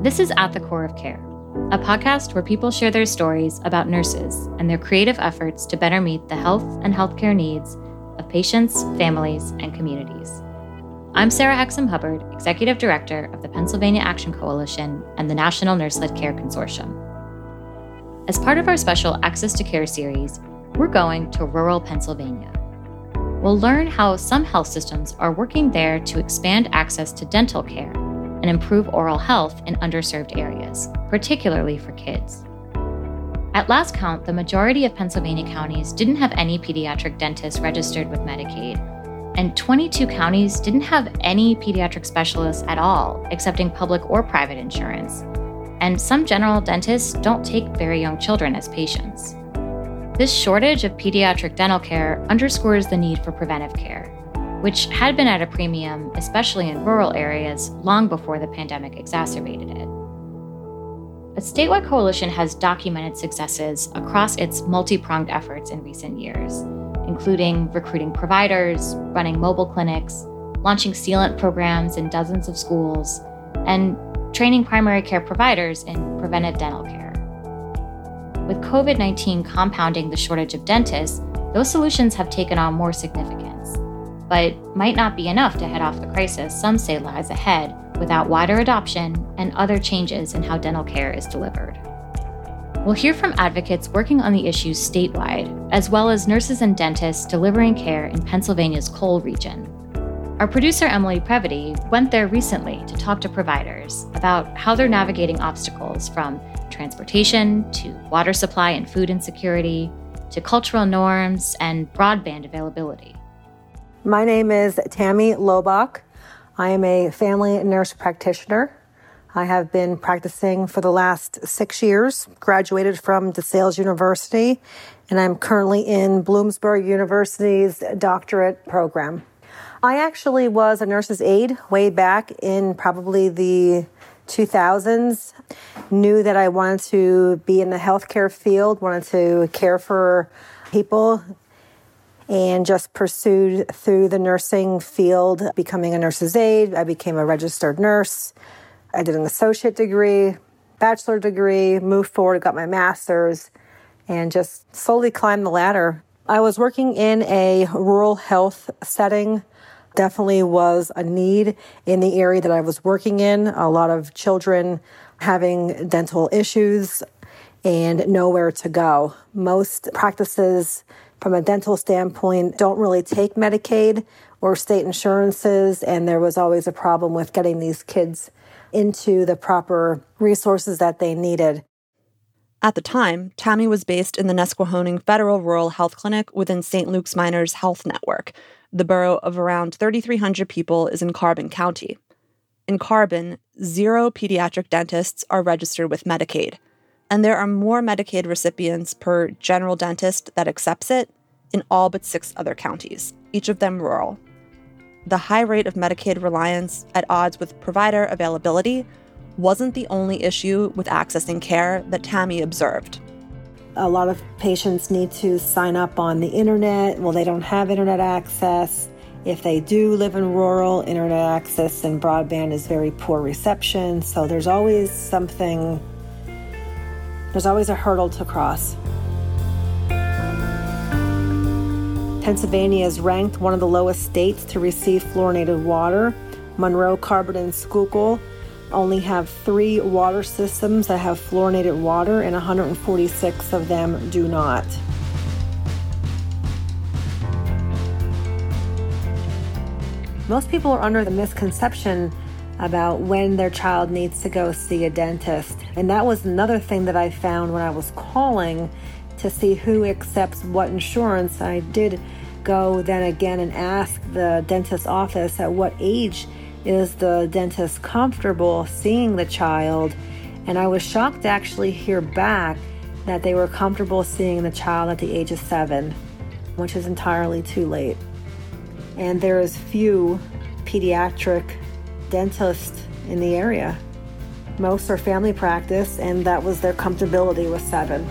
This is At the Core of Care, a podcast where people share their stories about nurses and their creative efforts to better meet the health and healthcare needs of patients, families, and communities. I'm Sarah Exum Hubbard, Executive Director of the Pennsylvania Action Coalition and the National Nurse Led Care Consortium. As part of our special Access to Care series, we're going to rural Pennsylvania. We'll learn how some health systems are working there to expand access to dental care and improve oral health in underserved areas, particularly for kids. At last count, the majority of Pennsylvania counties didn't have any pediatric dentists registered with Medicaid, and 22 counties didn't have any pediatric specialists at all, accepting public or private insurance. And some general dentists don't take very young children as patients. This shortage of pediatric dental care underscores the need for preventive care which had been at a premium, especially in rural areas, long before the pandemic exacerbated it. A statewide coalition has documented successes across its multi pronged efforts in recent years, including recruiting providers, running mobile clinics, launching sealant programs in dozens of schools, and training primary care providers in preventive dental care. With COVID 19 compounding the shortage of dentists, those solutions have taken on more significance but might not be enough to head off the crisis some say lies ahead without wider adoption and other changes in how dental care is delivered. We'll hear from advocates working on the issues statewide, as well as nurses and dentists delivering care in Pennsylvania's coal region. Our producer, Emily Previti, went there recently to talk to providers about how they're navigating obstacles from transportation to water supply and food insecurity to cultural norms and broadband availability. My name is Tammy Lobach. I am a family nurse practitioner. I have been practicing for the last six years, graduated from DeSales University, and I'm currently in Bloomsburg University's doctorate program. I actually was a nurse's aide way back in probably the 2000s. Knew that I wanted to be in the healthcare field, wanted to care for people, and just pursued through the nursing field, becoming a nurse's aide. I became a registered nurse. I did an associate degree, bachelor degree, moved forward, got my master's, and just slowly climbed the ladder. I was working in a rural health setting. Definitely was a need in the area that I was working in. A lot of children having dental issues and nowhere to go. Most practices from a dental standpoint don't really take Medicaid or state insurances, and there was always a problem with getting these kids into the proper resources that they needed. At the time, Tammy was based in the Nesquehoning Federal Rural Health Clinic within St. Luke's Miners Health Network. The borough of around 3,300 people is in Carbon County. In Carbon, zero pediatric dentists are registered with Medicaid and there are more Medicaid recipients per general dentist that accepts it in all but six other counties, each of them rural. The high rate of Medicaid reliance at odds with provider availability wasn't the only issue with accessing care that Tammy observed. A lot of patients need to sign up on the internet. Well, they don't have internet access. If they do live in rural, internet access and broadband is very poor reception. So there's always something there's always a hurdle to cross. Pennsylvania is ranked one of the lowest states to receive fluorinated water. Monroe, Carbon, and Schuylkill only have three water systems that have fluorinated water, and 146 of them do not. Most people are under the misconception about when their child needs to go see a dentist. And that was another thing that I found when I was calling to see who accepts what insurance. I did go then again and ask the dentist's office at what age is the dentist comfortable seeing the child. And I was shocked to actually hear back that they were comfortable seeing the child at the age of seven, which is entirely too late. And there is few pediatric dentist in the area. Most are family practice, and that was their comfortability with seven.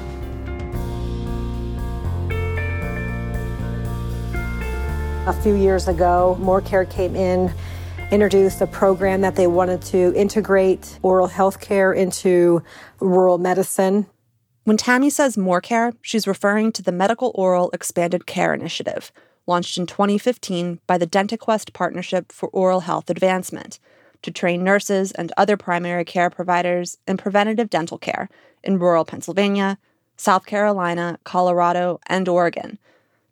A few years ago, MoreCare came in introduced a program that they wanted to integrate oral health care into rural medicine. When Tammy says MoreCare, she's referring to the Medical Oral Expanded Care Initiative, launched in 2015 by the DentaQuest Partnership for Oral Health Advancement to train nurses and other primary care providers in preventative dental care in rural Pennsylvania, South Carolina, Colorado, and Oregon.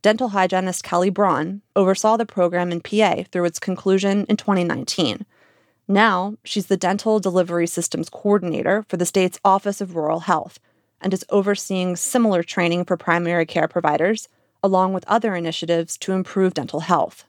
Dental hygienist Kelly Braun oversaw the program in PA through its conclusion in 2019. Now, she's the Dental Delivery Systems Coordinator for the state's Office of Rural Health and is overseeing similar training for primary care providers, along with other initiatives to improve dental health.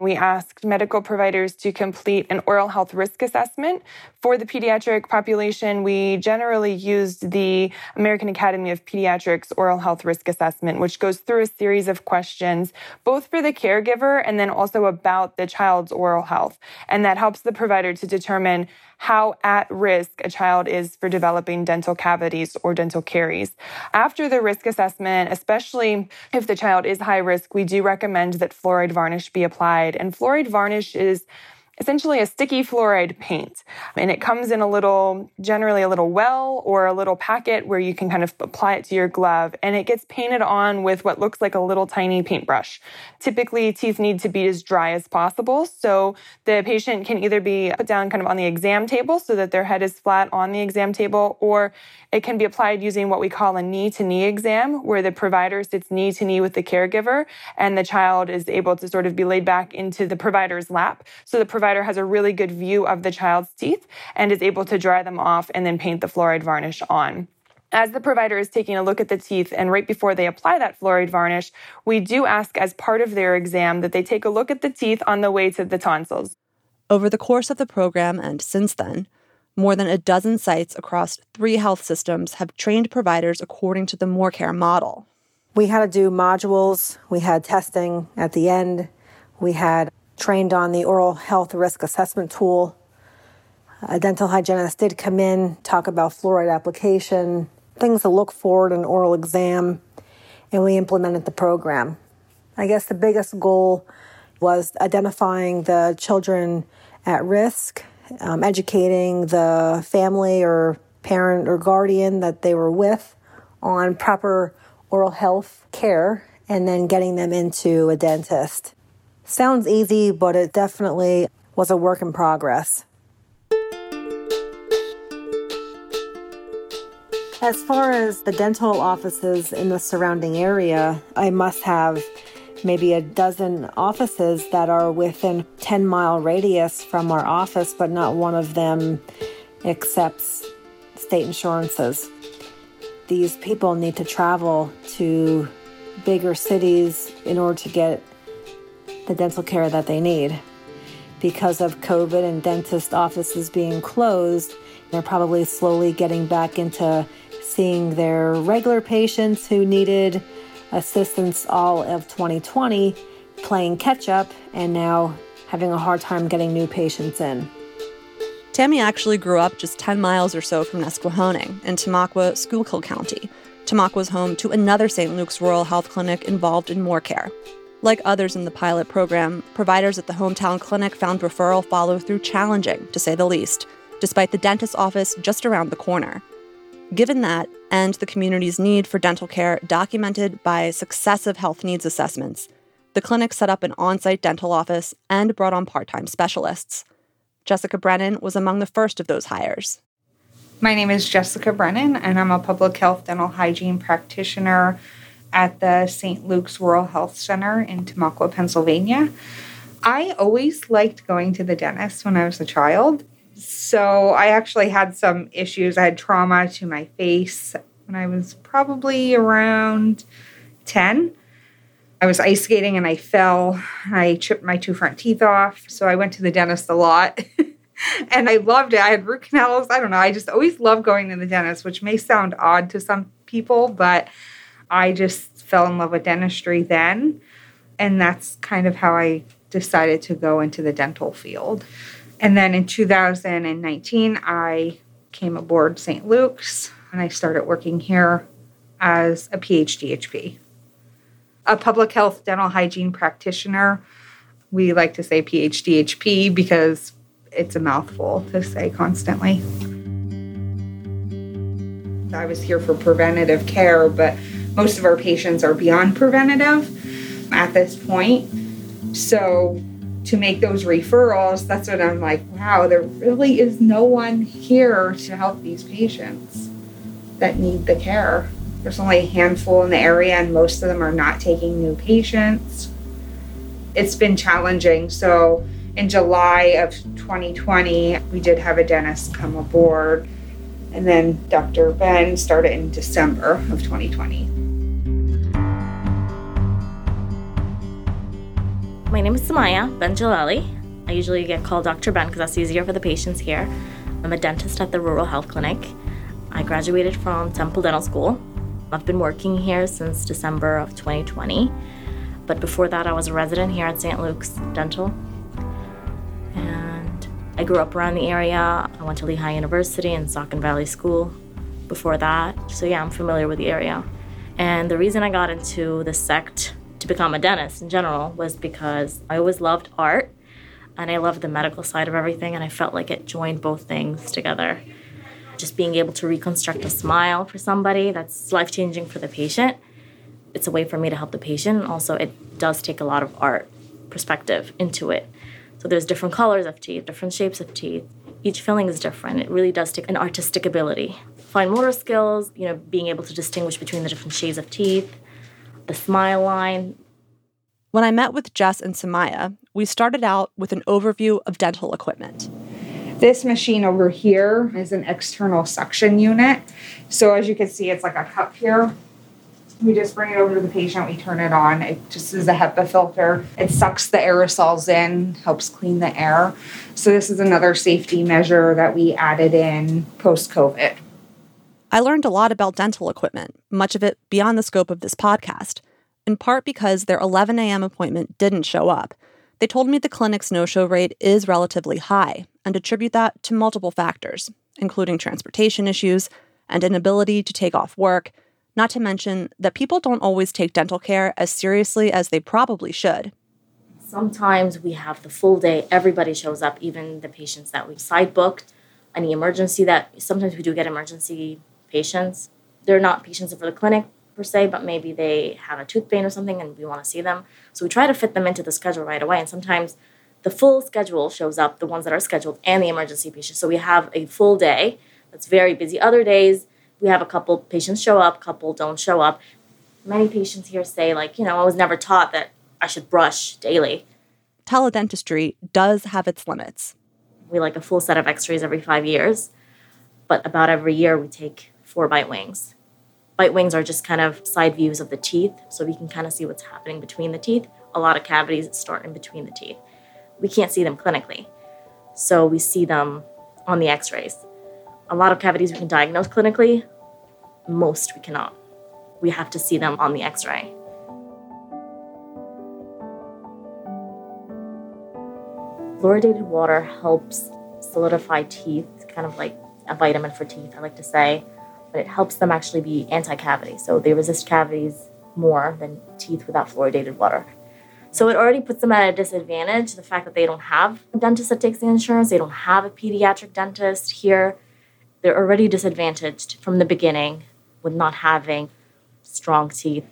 We asked medical providers to complete an oral health risk assessment. For the pediatric population, we generally used the American Academy of Pediatrics oral health risk assessment, which goes through a series of questions, both for the caregiver and then also about the child's oral health. And that helps the provider to determine how at risk a child is for developing dental cavities or dental caries. After the risk assessment, especially if the child is high risk, we do recommend that fluoride varnish be applied. And fluoride varnish is essentially a sticky fluoride paint. And it comes in a little, generally a little well or a little packet where you can kind of apply it to your glove. And it gets painted on with what looks like a little tiny paintbrush. Typically, teeth need to be as dry as possible. So the patient can either be put down kind of on the exam table so that their head is flat on the exam table, or it can be applied using what we call a knee to knee exam, where the provider sits knee to knee with the caregiver and the child is able to sort of be laid back into the provider's lap. So the provider has a really good view of the child's teeth and is able to dry them off and then paint the fluoride varnish on. As the provider is taking a look at the teeth and right before they apply that fluoride varnish, we do ask as part of their exam that they take a look at the teeth on the way to the tonsils. Over the course of the program and since then, more than a dozen sites across three health systems have trained providers according to the MoreCare model. We had to do modules, we had testing at the end, we had trained on the oral health risk assessment tool. A dental hygienist did come in, talk about fluoride application, things to look for in an oral exam, and we implemented the program. I guess the biggest goal was identifying the children at risk um, educating the family or parent or guardian that they were with on proper oral health care and then getting them into a dentist. Sounds easy, but it definitely was a work in progress. As far as the dental offices in the surrounding area, I must have maybe a dozen offices that are within 10 mile radius from our office, but not one of them accepts state insurances. These people need to travel to bigger cities in order to get the dental care that they need. Because of COVID and dentist offices being closed, they're probably slowly getting back into seeing their regular patients who needed assistance all of 2020 playing catch up and now having a hard time getting new patients in. Tammy actually grew up just 10 miles or so from Nesquehoning in Tamaqua, Schuylkill County. Tamaqua home to another St. Luke's Rural Health Clinic involved in MoreCare. Like others in the pilot program, providers at the hometown clinic found referral follow through challenging, to say the least, despite the dentist's office just around the corner. Given that, and the community's need for dental care documented by successive health needs assessments, the clinic set up an on site dental office and brought on part time specialists. Jessica Brennan was among the first of those hires. My name is Jessica Brennan, and I'm a public health dental hygiene practitioner at the St. Luke's Rural Health Center in Tamaqua, Pennsylvania. I always liked going to the dentist when I was a child. So I actually had some issues. I had trauma to my face when I was probably around 10. I was ice skating and I fell. I chipped my two front teeth off. So I went to the dentist a lot. and I loved it. I had root canals. I don't know. I just always love going to the dentist, which may sound odd to some people, but I just fell in love with dentistry then. And that's kind of how I decided to go into the dental field. And then in 2019, I came aboard St. Luke's and I started working here as a PHDHP. A public health dental hygiene practitioner. We like to say PHDHP because it's a mouthful to say constantly. I was here for preventative care, but most of our patients are beyond preventative at this point. So to make those referrals, that's what I'm like, wow, there really is no one here to help these patients that need the care. There's only a handful in the area, and most of them are not taking new patients. It's been challenging. So, in July of 2020, we did have a dentist come aboard, and then Dr. Ben started in December of 2020. My name is Samaya Ben Jalali. I usually get called Dr. Ben because that's easier for the patients here. I'm a dentist at the Rural Health Clinic. I graduated from Temple Dental School. I've been working here since December of 2020. But before that, I was a resident here at St. Luke's Dental. And I grew up around the area. I went to Lehigh University and Saucon Valley School before that. So, yeah, I'm familiar with the area. And the reason I got into the sect to become a dentist in general was because I always loved art and I loved the medical side of everything. And I felt like it joined both things together just being able to reconstruct a smile for somebody that's life changing for the patient. It's a way for me to help the patient. Also, it does take a lot of art perspective into it. So there's different colors of teeth, different shapes of teeth. Each filling is different. It really does take an artistic ability. Fine motor skills, you know, being able to distinguish between the different shades of teeth, the smile line. When I met with Jess and Samaya, we started out with an overview of dental equipment. This machine over here is an external suction unit. So as you can see, it's like a cup here. We just bring it over to the patient, we turn it on. It just is a HEPA filter. It sucks the aerosols in, helps clean the air. So this is another safety measure that we added in post COVID. I learned a lot about dental equipment, much of it beyond the scope of this podcast, in part because their 11 a.m. appointment didn't show up. They told me the clinic's no show rate is relatively high and attribute that to multiple factors, including transportation issues and inability to take off work, not to mention that people don't always take dental care as seriously as they probably should. Sometimes we have the full day, everybody shows up, even the patients that we side booked. Any emergency that sometimes we do get emergency patients. They're not patients for the clinic, per se, but maybe they have a tooth pain or something and we want to see them. So we try to fit them into the schedule right away. And sometimes the full schedule shows up, the ones that are scheduled, and the emergency patients. So we have a full day that's very busy. Other days, we have a couple patients show up, couple don't show up. Many patients here say, like, you know, I was never taught that I should brush daily. Teledentistry does have its limits. We like a full set of x rays every five years, but about every year we take four bite wings. Bite wings are just kind of side views of the teeth, so we can kind of see what's happening between the teeth. A lot of cavities start in between the teeth. We can't see them clinically, so we see them on the x rays. A lot of cavities we can diagnose clinically, most we cannot. We have to see them on the x ray. Fluoridated water helps solidify teeth, kind of like a vitamin for teeth, I like to say but it helps them actually be anti cavity. So they resist cavities more than teeth without fluoridated water. So it already puts them at a disadvantage the fact that they don't have a dentist that takes the insurance, they don't have a pediatric dentist here. They're already disadvantaged from the beginning with not having strong teeth.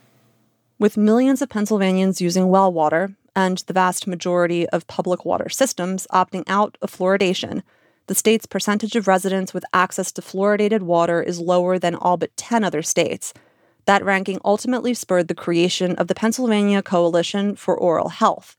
With millions of Pennsylvanians using well water and the vast majority of public water systems opting out of fluoridation, the state's percentage of residents with access to fluoridated water is lower than all but 10 other states. That ranking ultimately spurred the creation of the Pennsylvania Coalition for Oral Health.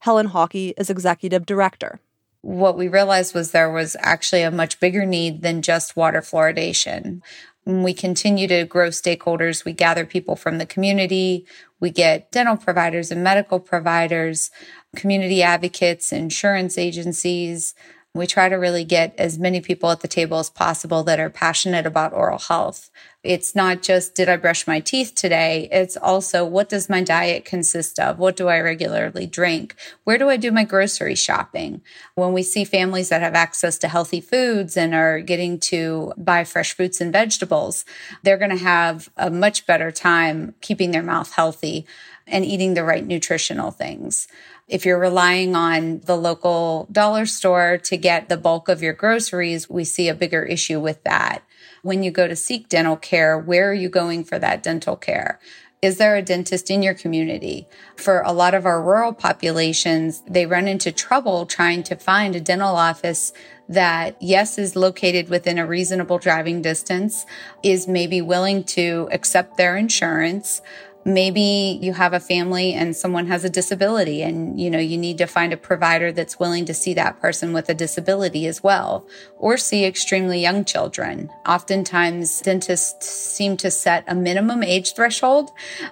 Helen Hawkey is executive director. What we realized was there was actually a much bigger need than just water fluoridation. We continue to grow stakeholders, we gather people from the community, we get dental providers and medical providers, community advocates, insurance agencies, we try to really get as many people at the table as possible that are passionate about oral health. It's not just, did I brush my teeth today? It's also, what does my diet consist of? What do I regularly drink? Where do I do my grocery shopping? When we see families that have access to healthy foods and are getting to buy fresh fruits and vegetables, they're going to have a much better time keeping their mouth healthy and eating the right nutritional things. If you're relying on the local dollar store to get the bulk of your groceries, we see a bigger issue with that. When you go to seek dental care, where are you going for that dental care? Is there a dentist in your community? For a lot of our rural populations, they run into trouble trying to find a dental office that, yes, is located within a reasonable driving distance, is maybe willing to accept their insurance, maybe you have a family and someone has a disability and you know you need to find a provider that's willing to see that person with a disability as well or see extremely young children. Oftentimes dentists seem to set a minimum age threshold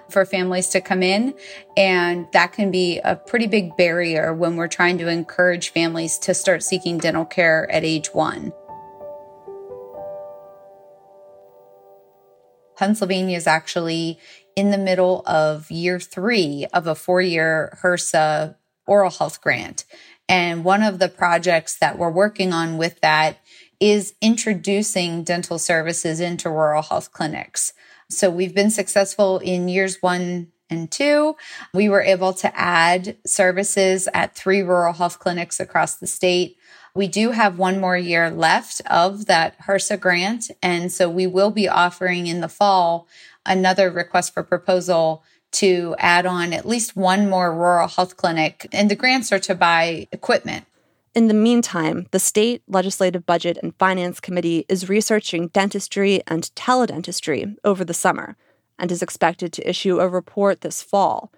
for families to come in and that can be a pretty big barrier when we're trying to encourage families to start seeking dental care at age 1 Pennsylvania is actually in the middle of year three of a four year HRSA oral health grant. And one of the projects that we're working on with that is introducing dental services into rural health clinics. So we've been successful in years one and two. We were able to add services at three rural health clinics across the state. We do have one more year left of that HRSA grant. And so we will be offering in the fall another request for proposal to add on at least one more rural health clinic, and the grants are to buy equipment. In the meantime, the state legislative budget and finance committee is researching dentistry and teledentistry over the summer and is expected to issue a report this fall.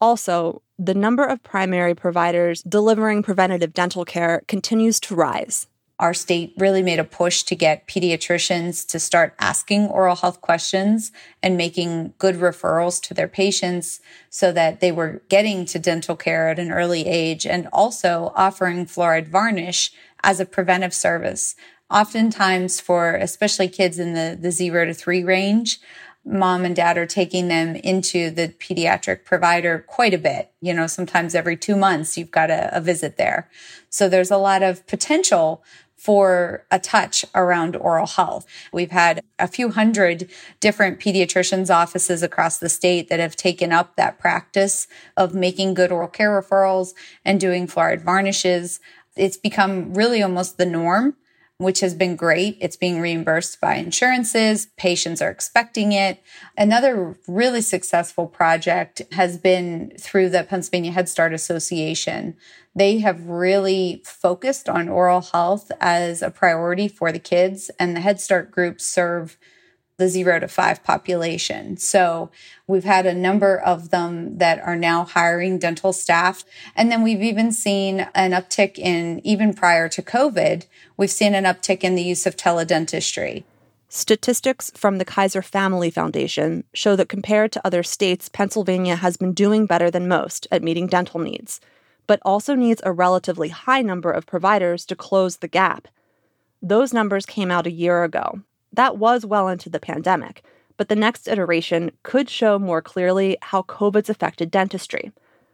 Also, the number of primary providers delivering preventative dental care continues to rise. Our state really made a push to get pediatricians to start asking oral health questions and making good referrals to their patients so that they were getting to dental care at an early age and also offering fluoride varnish as a preventive service. Oftentimes for especially kids in the, the zero to three range, mom and dad are taking them into the pediatric provider quite a bit. You know, sometimes every two months you've got a, a visit there. So there's a lot of potential for a touch around oral health. We've had a few hundred different pediatricians' offices across the state that have taken up that practice of making good oral care referrals and doing fluoride varnishes. It's become really almost the norm which has been great. It's being reimbursed by insurances. Patients are expecting it. Another really successful project has been through the Pennsylvania Head Start Association. They have really focused on oral health as a priority for the kids, and the Head Start groups serve the zero to five population. So we've had a number of them that are now hiring dental staff. And then we've even seen an uptick in, even prior to COVID, we've seen an uptick in the use of teledentistry. Statistics from the Kaiser Family Foundation show that compared to other states, Pennsylvania has been doing better than most at meeting dental needs, but also needs a relatively high number of providers to close the gap. Those numbers came out a year ago, that was well into the pandemic, but the next iteration could show more clearly how COVID's affected dentistry,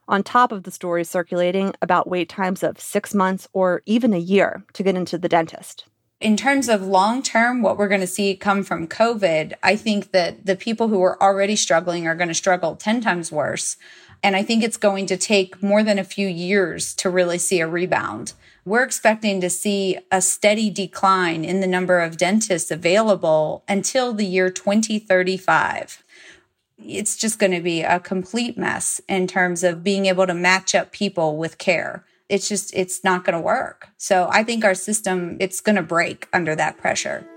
on top of the stories circulating about wait times of six months or even a year to get into the dentist. In terms of long term, what we're going to see come from COVID, I think that the people who are already struggling are going to struggle 10 times worse. And I think it's going to take more than a few years to really see a rebound we're expecting to see a steady decline in the number of dentists available until the year 2035. It's just going to be a complete mess in terms of being able to match up people with care. It's just, it's not going to work. So I think our system, it's going to break under that pressure.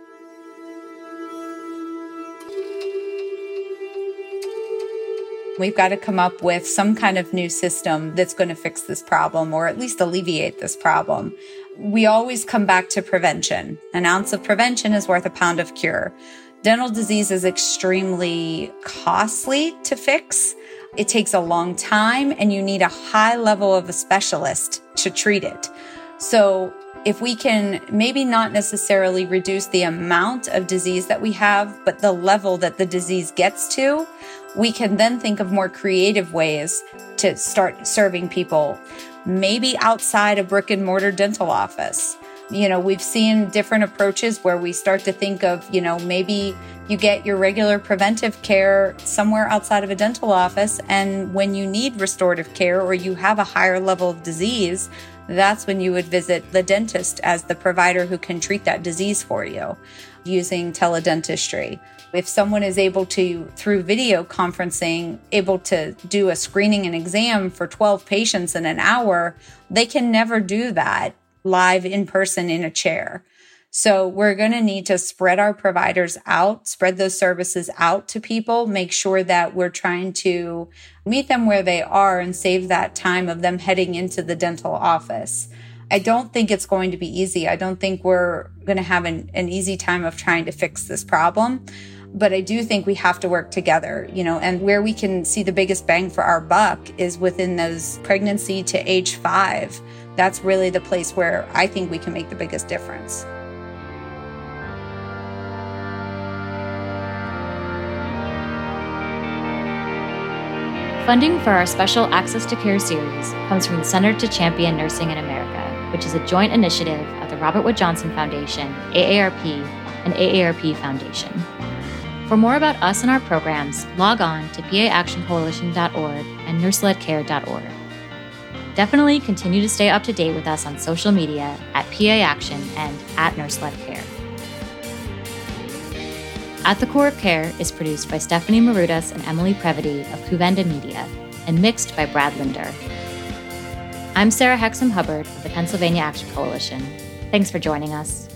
We've got to come up with some kind of new system that's going to fix this problem or at least alleviate this problem. We always come back to prevention. An ounce of prevention is worth a pound of cure. Dental disease is extremely costly to fix. It takes a long time and you need a high level of a specialist to treat it. So if we can maybe not necessarily reduce the amount of disease that we have, but the level that the disease gets to, we can then think of more creative ways to start serving people, maybe outside a brick and mortar dental office. You know, we've seen different approaches where we start to think of, you know, maybe you get your regular preventive care somewhere outside of a dental office. And when you need restorative care or you have a higher level of disease, that's when you would visit the dentist as the provider who can treat that disease for you using teledentistry. If someone is able to, through video conferencing, able to do a screening and exam for 12 patients in an hour, they can never do that live in person in a chair. So we're going to need to spread our providers out, spread those services out to people, make sure that we're trying to meet them where they are and save that time of them heading into the dental office. I don't think it's going to be easy. I don't think we're going to have an, an easy time of trying to fix this problem. But I do think we have to work together, you know, and where we can see the biggest bang for our buck is within those pregnancy to age five. That's really the place where I think we can make the biggest difference. Funding for our special Access to Care series comes from the Center to Champion Nursing in America, which is a joint initiative of the Robert Wood Johnson Foundation, AARP, and AARP Foundation. For more about us and our programs, log on to paactioncoalition.org and nurseledcare.org. Definitely continue to stay up to date with us on social media at PA Action and at nurseledcare. At the Core of Care is produced by Stephanie Marudas and Emily Previti of Kouvenda Media and mixed by Brad Linder. I'm Sarah Exum Hubbard of the Pennsylvania Action Coalition. Thanks for joining us.